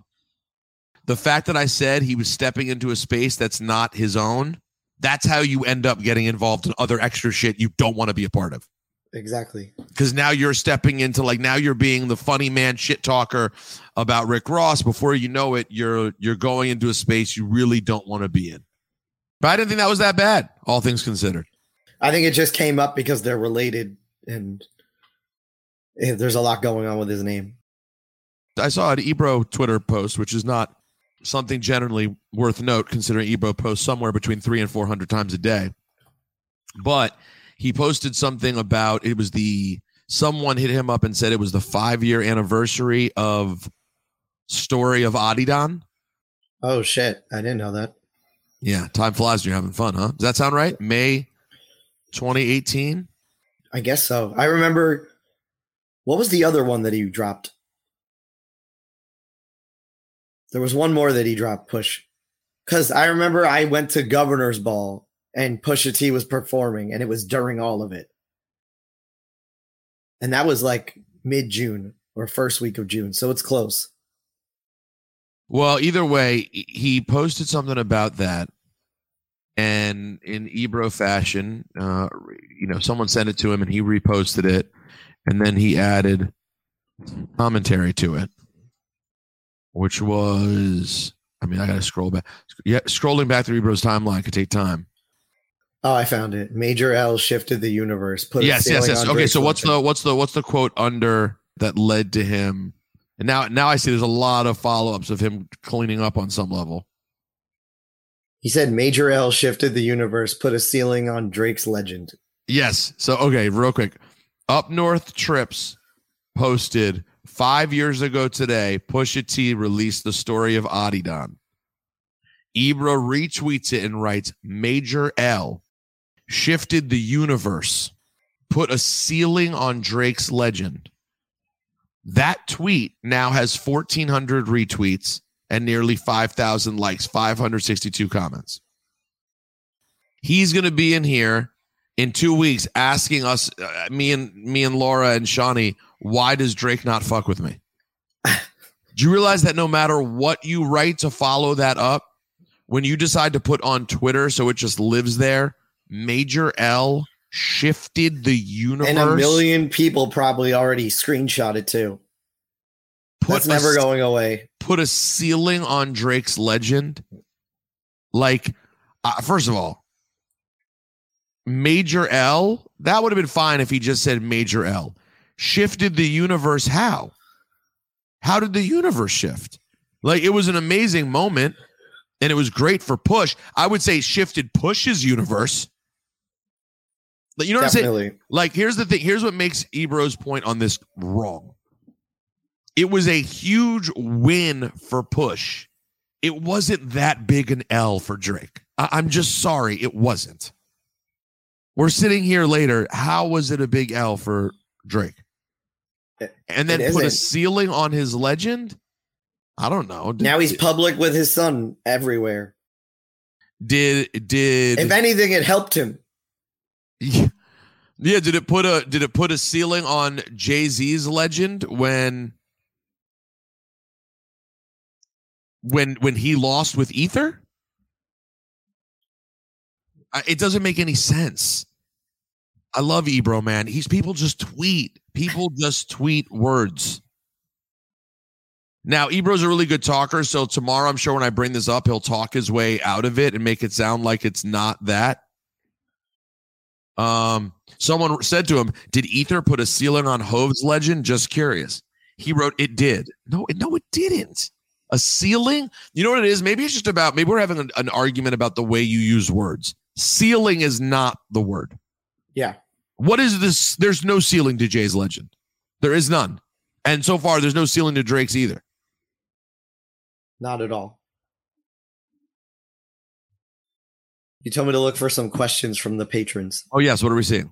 the fact that I said he was stepping into a space that's not his own. That's how you end up getting involved in other extra shit you don't want to be a part of. Exactly. Because now you're stepping into like now you're being the funny man shit talker about Rick Ross. Before you know it, you're you're going into a space you really don't want to be in. But I didn't think that was that bad, all things considered. I think it just came up because they're related and eh, there's a lot going on with his name. I saw an Ebro Twitter post, which is not something generally worth note considering Ebro posts somewhere between three and 400 times a day. But he posted something about it was the someone hit him up and said it was the five year anniversary of Story of Adidon. Oh shit. I didn't know that. Yeah, time flies when you're having fun, huh? Does that sound right? May 2018? I guess so. I remember what was the other one that he dropped? There was one more that he dropped, Push. Because I remember I went to Governor's Ball and Pusha T was performing, and it was during all of it. And that was like mid June or first week of June. So it's close. Well, either way, he posted something about that, and in Ebro fashion, uh, you know, someone sent it to him, and he reposted it, and then he added commentary to it, which was, I mean, I got to scroll back. Yeah, scrolling back through Ebro's timeline could take time. Oh, I found it. Major L shifted the universe. Put yes, yes, yes. Okay, so what's the what's the what's the quote under that led to him? And now now I see there's a lot of follow ups of him cleaning up on some level. He said Major L shifted the universe, put a ceiling on Drake's legend. Yes. So okay, real quick. Up North Trips posted five years ago today. Pusha T released the story of Adidon. Ebro retweets it and writes, "Major L shifted the universe, put a ceiling on Drake's legend." That tweet now has 1,400 retweets and nearly 5,000 likes, 562 comments. He's going to be in here in two weeks asking us, uh, me and me and Laura and Shawnee, why does Drake not fuck with me? Do you realize that no matter what you write to follow that up, when you decide to put on Twitter so it just lives there, Major L shifted the universe. And a million people probably already screenshot it too. That's a never going away. put a ceiling on Drake's legend. Like, uh, first of all, Major L, that would have been fine if he just said Major L. Shifted the universe how? How did the universe shift? Like, it was an amazing moment and it was great for Push. I would say shifted Push's universe. Like, you know what I'm saying? Like, here's the thing. Here's what makes Ebro's point on this wrong. It was a huge win for Push. It wasn't that big an L for Drake. I- I'm just sorry, it wasn't. We're sitting here later. How was it a big L for Drake? And then put a ceiling on his legend? I don't know. Did, Now he's public with his son everywhere. did did If anything, it helped him. Yeah, yeah did it put a did it put a ceiling on Jay-Z's legend when when when he lost with Ether? It doesn't make any sense. I love Ebro, man. He's people just tweet. People just tweet words. Now, Ebro's a really good talker, so tomorrow I'm sure when I bring this up, he'll talk his way out of it and make it sound like it's not that. Um, someone said to him, "Did Ether put a ceiling on Hove's legend?" Just curious. He wrote, "It did." No, it, no, it didn't. A ceiling? You know what it is? Maybe it's just about. Maybe we're having an, an argument about the way you use words. Ceiling is not the word. Yeah. What is this? There's no ceiling to Jay's legend. There is none. And so far, there's no ceiling to Drake's either. Not at all. You told me to look for some questions from the patrons. Oh, yes. What are we seeing?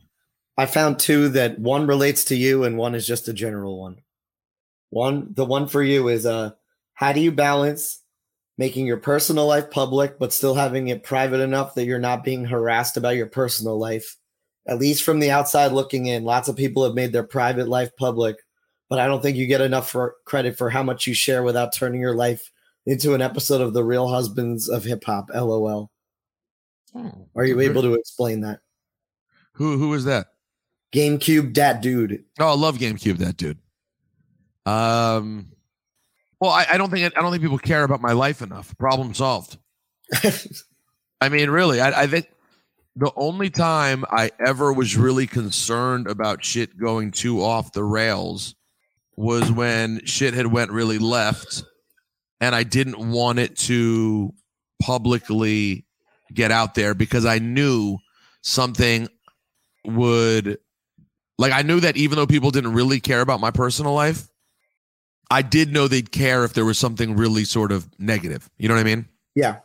I found two that one relates to you and one is just a general one. One, the one for you is uh, how do you balance making your personal life public but still having it private enough that you're not being harassed about your personal life? At least from the outside looking in, lots of people have made their private life public, but I don't think you get enough for credit for how much you share without turning your life into an episode of The Real Husbands of Hip Hop. LOL. Are you able to explain that? Who who is that? GameCube, that dude. Oh, I love GameCube, that dude. Um, well, I, I don't think I don't think people care about my life enough. Problem solved. (laughs) I mean, really, I, I think the only time I ever was really concerned about shit going too off the rails was when shit had went really left, and I didn't want it to publicly get out there because I knew something would like I knew that even though people didn't really care about my personal life, I did know they'd care if there was something really sort of negative. You know what I mean? Yeah,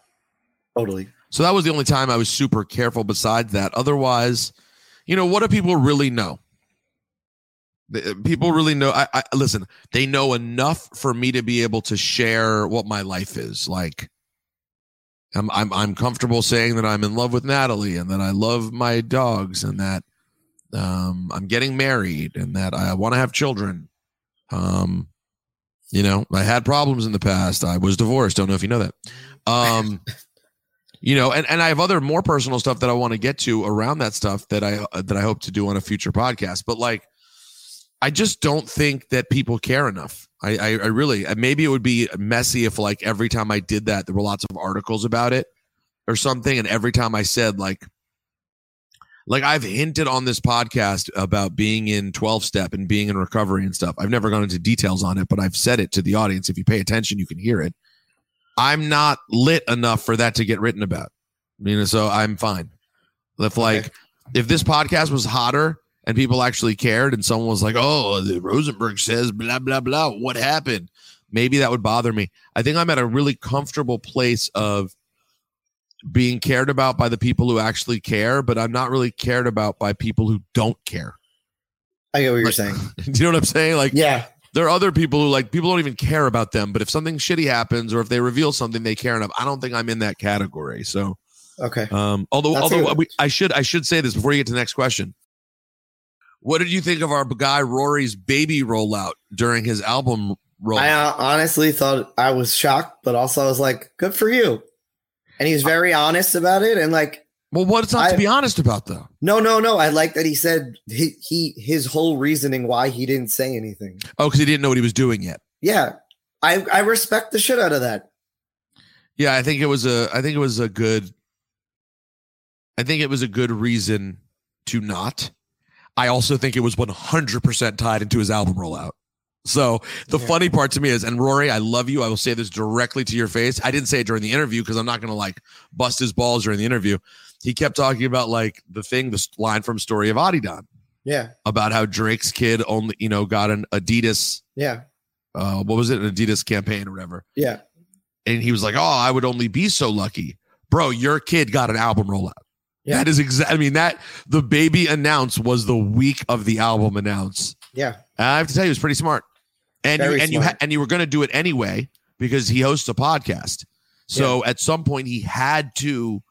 totally. So that was the only time I was super careful. Besides that, otherwise, you know, what do people really know? Uh, People really know. I, I listen. They know enough for me to be able to share what my life is like. I'm I'm I'm comfortable saying that I'm in love with Natalie and that I love my dogs and that um, I'm getting married and that I want to have children. Um, you know, I had problems in the past. I was divorced. Don't know if you know that. Um, (laughs) you know, and, and I have other more personal stuff that I want to get to around that stuff that I uh, that I hope to do on a future podcast. But like, I just don't think that people care enough. I, I, I really uh, maybe it would be messy if like every time I did that there were lots of articles about it or something, and every time I said like like I've hinted on this podcast about being in 12 step and being in recovery and stuff. I've never gone into details on it, but I've said it to the audience. If you pay attention, you can hear it. I'm not lit enough for that to get written about. You know, so I'm fine. If like if this podcast was hotter and people actually cared and someone was like, "Oh, the Rosenberg says blah blah blah, what happened?" Maybe that would bother me. I think I'm at a really comfortable place of being cared about by the people who actually care, but I'm not really cared about by people who don't care. I get what you're saying. (laughs) Do you know what I'm saying? Like, yeah, there are other people who like people don't even care about them, but if something shitty happens or if they reveal something they care enough, I don't think I'm in that category. So, okay. um, although That's although we, I should I should say this before you get to the next question. What did you think of our guy Rory's baby rollout during his album rollout? I uh, honestly thought I was shocked, but also I was like, good for you. And he was very honest about it. And like, well, what's not to be honest about though? No, no, no. I like that he said he, he his whole reasoning why he didn't say anything. Oh, because he didn't know what he was doing yet. Yeah, I I respect the shit out of that. Yeah, I think it was a I think it was a good I think it was a good reason to not. I also think it was 100% tied into his album rollout. So the funny part to me is, and Rory, I love you. I will say this directly to your face. I didn't say it during the interview because I'm not going to like bust his balls during the interview. He kept talking about like the thing, the line from Story of Adidon Yeah, about how Drake's kid only, you know, got an Adidas, yeah, uh, what was it, an Adidas campaign or whatever. yeah. And he was like, "Oh, I would only be so lucky, bro. Your kid got an album rollout. Yeah. That is exactly. I mean, that the baby announce was the week of the album announce. Yeah. I have to tell you, it was pretty smart. And you, and you ha- and you were going to do it anyway because he hosts a podcast. So at some point, he had to,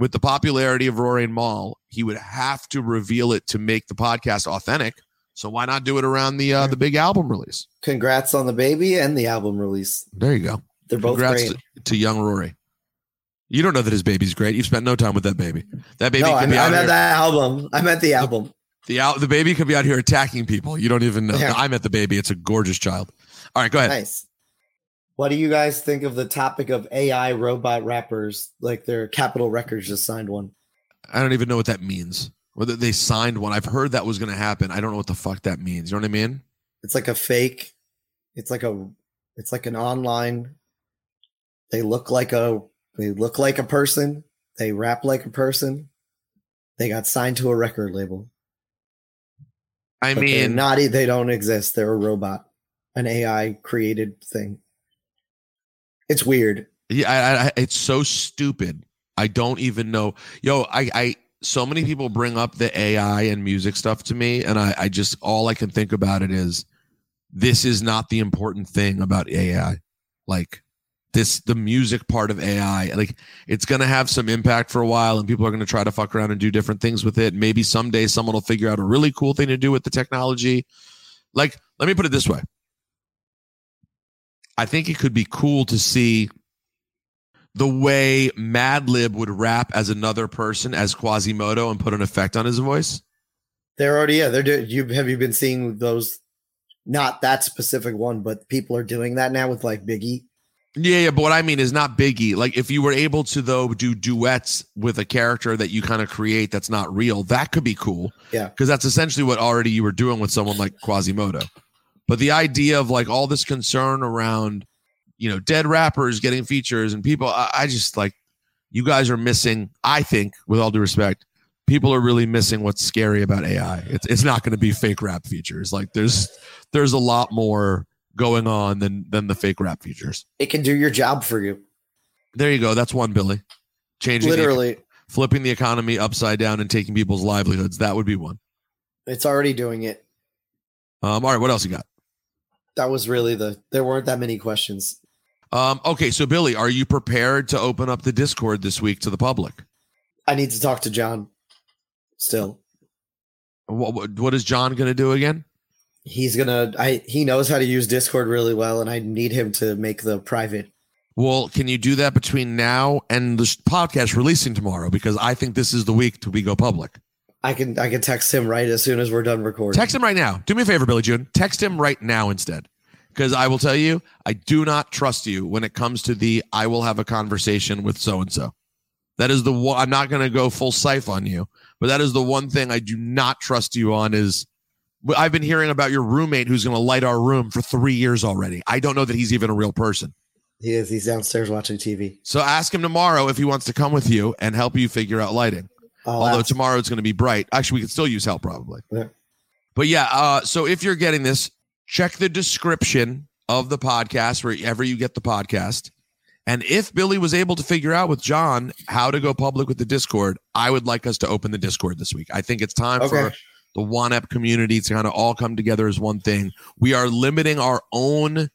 with the popularity of Rory and Mal, he would have to reveal it to make the podcast authentic. So why not do it around the uh, the big album release? Congrats on the baby and the album release. There you go. They're both Congrats great. to, to young Rory. You don't know that his baby's great. You've spent no time with that baby. That baby no, could I, be I out meant here. that album. I meant the album. The out, the baby could be out here attacking people. You don't even know. Yeah. I met the baby. It's a gorgeous child. All right, go ahead. Nice. What do you guys think of the topic of AI robot rappers? Like their Capitol Records just signed one. I don't even know what that means. Whether they signed one, I've heard that was going to happen. I don't know what the fuck that means. You know what I mean? It's like a fake. It's like a. It's like an online. They look like a. They look like a person. They rap like a person. They got signed to a record label. I But mean, not. They don't exist. They're a robot, an AI created thing. It's weird. Yeah, I, I, it's so stupid. I don't even know. Yo, I, I, so many people bring up the AI and music stuff to me, and I, I just all I can think about it is, this is not the important thing about AI. Like this, the music part of AI, like it's gonna have some impact for a while, and people are gonna try to fuck around and do different things with it. Maybe someday someone will figure out a really cool thing to do with the technology. Like, let me put it this way. I think it could be cool to see the way Madlib would rap as another person as Quasimoto and put an effect on his voice. They're already yeah. They're doing. You have you been seeing those? Not that specific one, but people are doing that now with like Biggie. Yeah, yeah, but what I mean is not Biggie. Like if you were able to though do duets with a character that you kind of create that's not real, that could be cool. Yeah. Because that's essentially what already you were doing with someone like Quasimoto. But the idea of like all this concern around, you know, dead rappers getting features and people, I, I just like you guys are missing, I think, with all due respect, people are really missing what's scary about AI. It's it's not going to be fake rap features. Like there's there's a lot more going on than than the fake rap features. It can do your job for you. There you go. That's one, Billy. Changing the- Literally, flipping the economy upside down and taking people's livelihoods. That would be one. it's already doing it. Um, all right, what else you got? That was really the. There weren't that many questions. Um, okay, so Billy, are you prepared to open up the Discord this week to the public? I need to talk to John. Still, What what, what is John going to do again? he's gonna. I he knows how to use Discord really well, and I need him to make the private. Well, can you do that between now and the podcast releasing tomorrow? Because I think this is the week to we go public. I can I can text him right as soon as we're done recording. Text him right now. Do me a favor, Billy June. Text him right now instead. Because I will tell you, I do not trust you when it comes to the I will have a conversation with so and so. That is the one I'm not going to go full scythe on you, but that is the one thing I do not trust you on is I've been hearing about your roommate who's going to light our room for 3 years already. I don't know that he's even a real person. He is. He's downstairs watching TV. So ask him tomorrow if he wants to come with you and help you figure out lighting. Although tomorrow it's going to be bright. Actually, we could still use help probably. Yeah. But yeah, uh, so if you're getting this, check the description of the podcast wherever you get the podcast. And if Billy was able to figure out with John how to go public with the Discord, I would like us to open the Discord this week. I think it's time for the Juan EP community to kind of all come together as one thing. We are limiting our own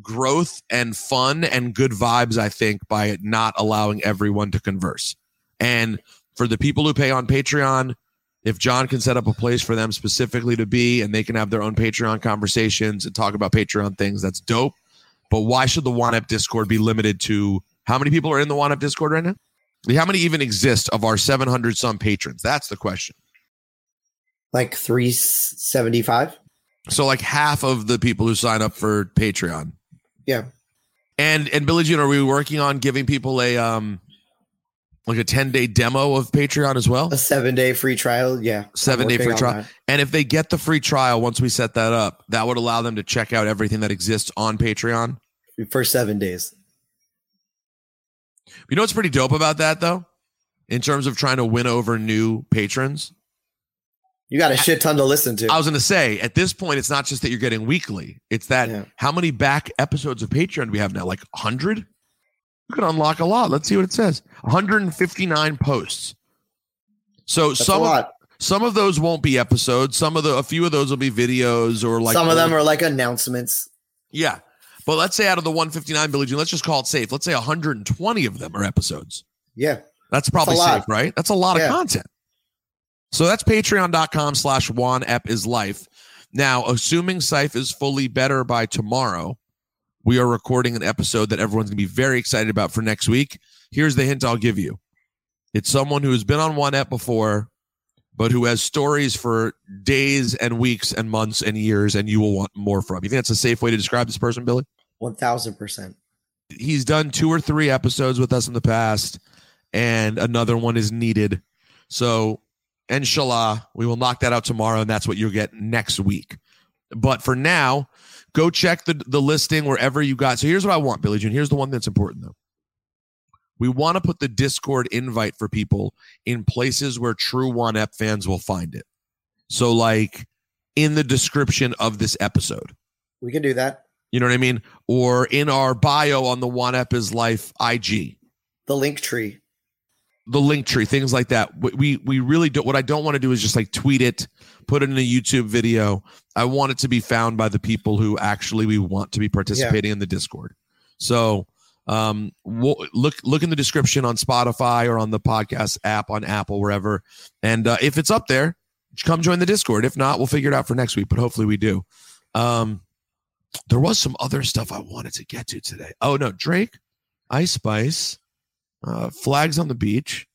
growth and fun and good vibes, I think, by not allowing everyone to converse. And for the people who pay on Patreon, if John can set up a place for them specifically to be and they can have their own Patreon conversations and talk about Patreon things, that's dope. But why should the Juan EP Discord be limited to how many people are in the Juan EP Discord right now? How many even exist of our 700 some patrons? That's the question. Like three seventy five. So like half of the people who sign up for Patreon. Yeah. And and Billy June, are we working on giving people a um like a 10 day demo of Patreon as well? A seven day free trial. Yeah. Seven day free trial. that. And if they get the free trial once we set that up, that would allow them to check out everything that exists on Patreon. for seven days. You know what's pretty dope about that though? In terms of trying to win over new patrons? You got a shit ton to listen to. I was going to say, at this point, it's not just that you're getting weekly. It's that how many back episodes of Patreon do we have now? Like 100? You can unlock a lot. Let's see what it says 159 posts. So That's some. Of, some of those won't be episodes. Some of the, a few of those will be videos or like Some of them are like announcements. Yeah. But let's say out of the 159, Billy June, let's just call it safe. Let's say 120 of them are episodes. Yeah. That's probably lot. safe, right? That's a lot Yeah. of content. So that's patreon.com slash one ep is life. Now, assuming Cipha is fully better by tomorrow, we are recording an episode that everyone's gonna be very excited about for next week. Here's the hint I'll give you. It's someone who has been on Juan EP before, but who has stories for days and weeks and months and years, and you will want more from. You think that's a safe way to describe this person, Billy? One thousand percent. He's done two or three episodes with us in the past, and another one is needed. So, inshallah, we will knock that out tomorrow, and that's what you'll get next week. But for now, go check the, the listing wherever you got. So, here's what I want, Billy June. Here's the one that's important, though. We want to put the Discord invite for people in places where true Juan EP fans will find it. So, like in the description of this episode. We can do that. You know what I mean? Or in our bio on the Juan EP is Life IG. The link tree. The link tree, things like that. We we, really don't what I don't want to do is just like tweet it, put it in a YouTube video. I want it to be found by the people who actually we want to be participating in the Discord. So um wo- look look in the description on Spotify or on the podcast app on Apple wherever and uh, if it's up there come join the discord if not we'll figure it out for next week but hopefully we do um there was some other stuff i wanted to get to today oh no drake ice spice uh flags on the beach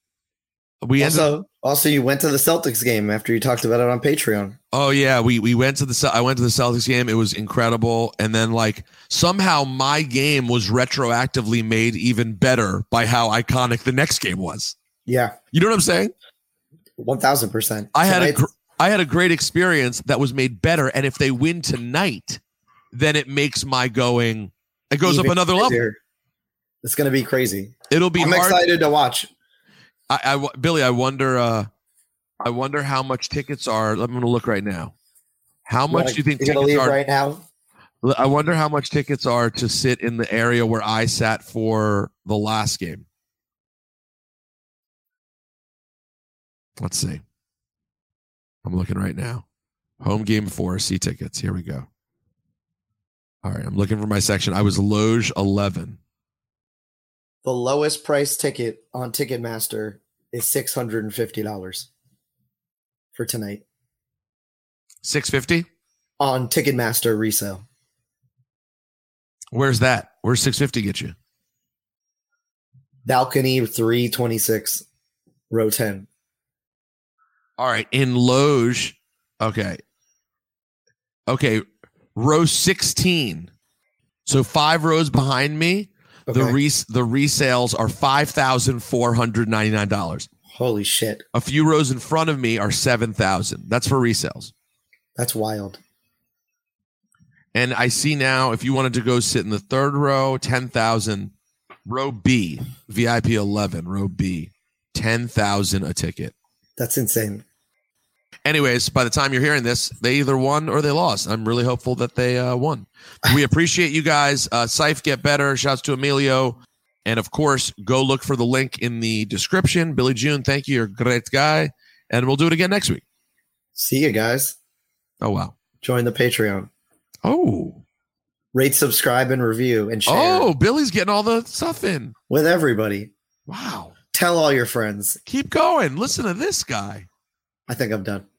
we ended also, also, you went to the Celtics game after you talked about it on Patreon. Oh yeah, we we went to the I went to the Celtics game. It was incredible, and then like somehow my game was retroactively made even better by how iconic the next game was. Yeah, You know what I'm saying? one thousand percent. I had a gr- I had a great experience that was made better, and if they win tonight, then it makes my going it goes up another level. It's gonna be crazy. It'll be I'm hard- excited to watch. I, I Billy, I wonder uh I wonder how much tickets are. I'm going to look right now. How much do you think tickets leave are right now? I wonder how much tickets are to sit in the area where I sat for the last game. Let's see. I'm looking right now. Home game four, C tickets. Here we go. All right, I'm looking for my section. I was Loge 11. The lowest price ticket on Ticketmaster is six hundred and fifty dollars for tonight 650? on Ticketmaster resale. Where's that? Where's 650 get you? Balcony three twenty six, row ten. All right, in Loge. Okay. Okay, row 16. So 5 rows behind me, the res- the resales are $5,499. Holy shit. A few rows in front of me are 7,000. That's for resales. That's wild. And I see now if you wanted to go sit in the third row, 10,000. Row B, VIP 11, row B, 10,000 a ticket. That's insane. Anyways, by the time you're hearing this, they either won or they lost. I'm really hopeful that they uh, won. We appreciate you guys. Uh, Cipha, get better. Shouts to Emilio. And of course, go look for the link in the description. Billy June, thank you. You're a great guy. And we'll do it again next week. See you guys. Oh, wow. Join the Patreon. Oh. Rate, subscribe, and review and share Oh, Billy's getting all the stuff in. with everybody. Wow. Tell all your friends. Keep going. Listen to this guy. I think I'm done.